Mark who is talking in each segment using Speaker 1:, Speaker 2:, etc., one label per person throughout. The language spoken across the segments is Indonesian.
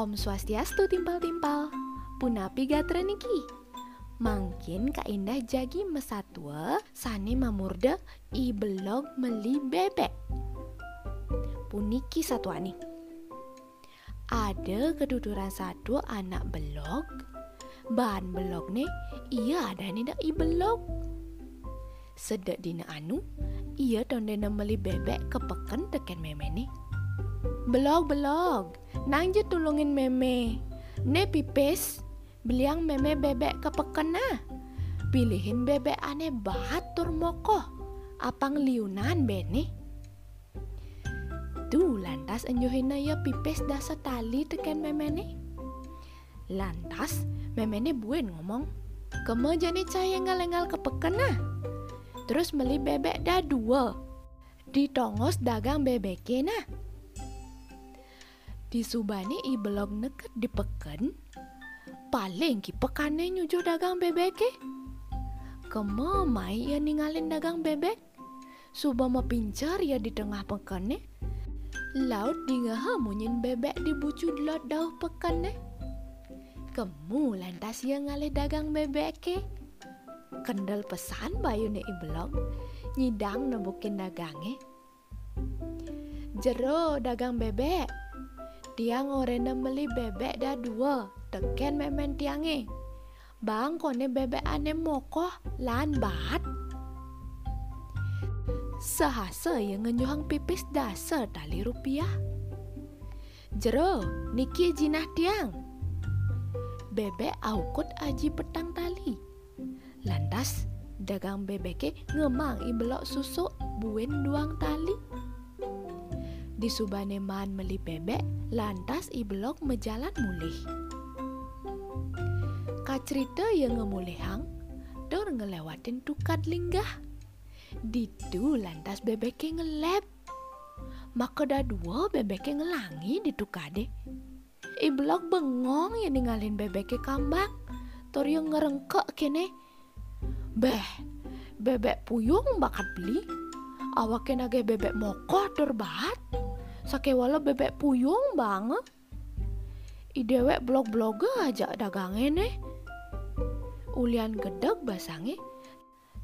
Speaker 1: Om Swastiastu timpal-timpal. Punapi gatra niki. Mangkin ka indah jagi mesatwa sane mamurda i belog meli bebek. Puniki satu ani. Ada keduduran satu anak belog. Bahan belog nih iya ada nih i belog. Sedek dina anu, iya tondena meli bebek kepeken teken meme nih. Belog belog, nang je tulungin meme. Ne pipes, beliang meme bebek kepeken nah. Pilihin bebek aneh batur moko. Apang liunan bene. Tuh lantas enjohina ya pipes dasa tali teken meme nih. Lantas meme nih buen ngomong. Kemo jani caya ngalengal kepeken nah. Terus beli bebek dah dua. Ditongos dagang bebeknya nah. Di Subani i belok neket di peken. Paling ki pekane nyuju dagang bebeknya. Kemo mai ya ninggalin dagang bebek. Suba mau pincar ya di tengah pekannya. Laut di ngaha munyin bebek di bucu lot dauh pekannya. Kemu lantas ya ngalih dagang bebek ke kendal pesan bayu ne iblog nyidang nebukin dagangnya jero dagang bebek tiang orena beli bebek dah dua. Teken memen tiange bang kone bebek ane mokoh lan bat sehasa yang ngenyuhang pipis dasar tali rupiah. Jero niki jinah tiang. Bebek aukut aji petang tali. Lantas dagang bebeke ngemang ibelok susuk buen duang tali. Di subaneman meli bebek, lantas ibelok mejalan mulih. Kacerita yang ngemulihang, dor ngelewatin tukat linggah. Ditu lantas bebeke ngelep. Maka dah dua bebeke ngelangi di tukade. Ibelok bengong yang ninggalin bebeke kambang. Tor yang ngerengkek kene Beh, bebek puyung bakat beli. Awaknya nage bebek mokoh terbat. Sake wala bebek puyung banget. Idewek blog-blog aja dagangnya nih. Ulian gedeg basange.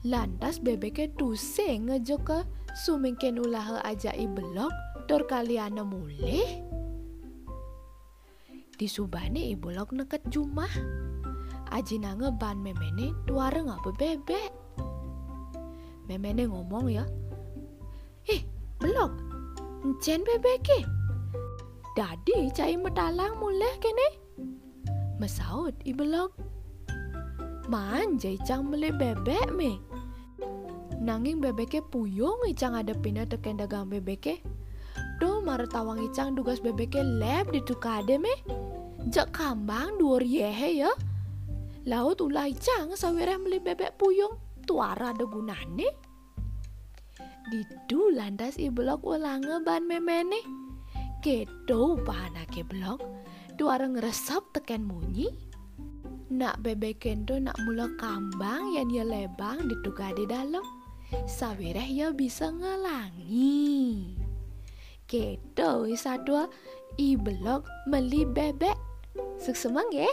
Speaker 1: Lantas bebeknya tuse ngejo ke sumingken ulah aja i blog tor kalian mulih. Di subane i blog neket jumah aji nange ban memene tuare ngapa bebek. Memene ngomong ya, eh belok, encen bebeke. Dadi cai metalang mulai kene. Mesaut i belok. Man jai cang beli bebek me. Nanging bebeke puyung icang ada pindah teken dagang bebeke. Do maretawang icang dugas bebeke leb di tukade me. Jak kambang dua yehe ya laut ulai cang sawere beli bebek puyung tuara ada gunane didu landas i blok ulange ban memene. Kedo ke blok. Tuara ngeresap teken munyi. Nak bebek kendo nak mula kambang yang ya lebang di di dalam sawere ya bisa ngelangi. Kedo isa dua i blok meli bebek. Sukses ya.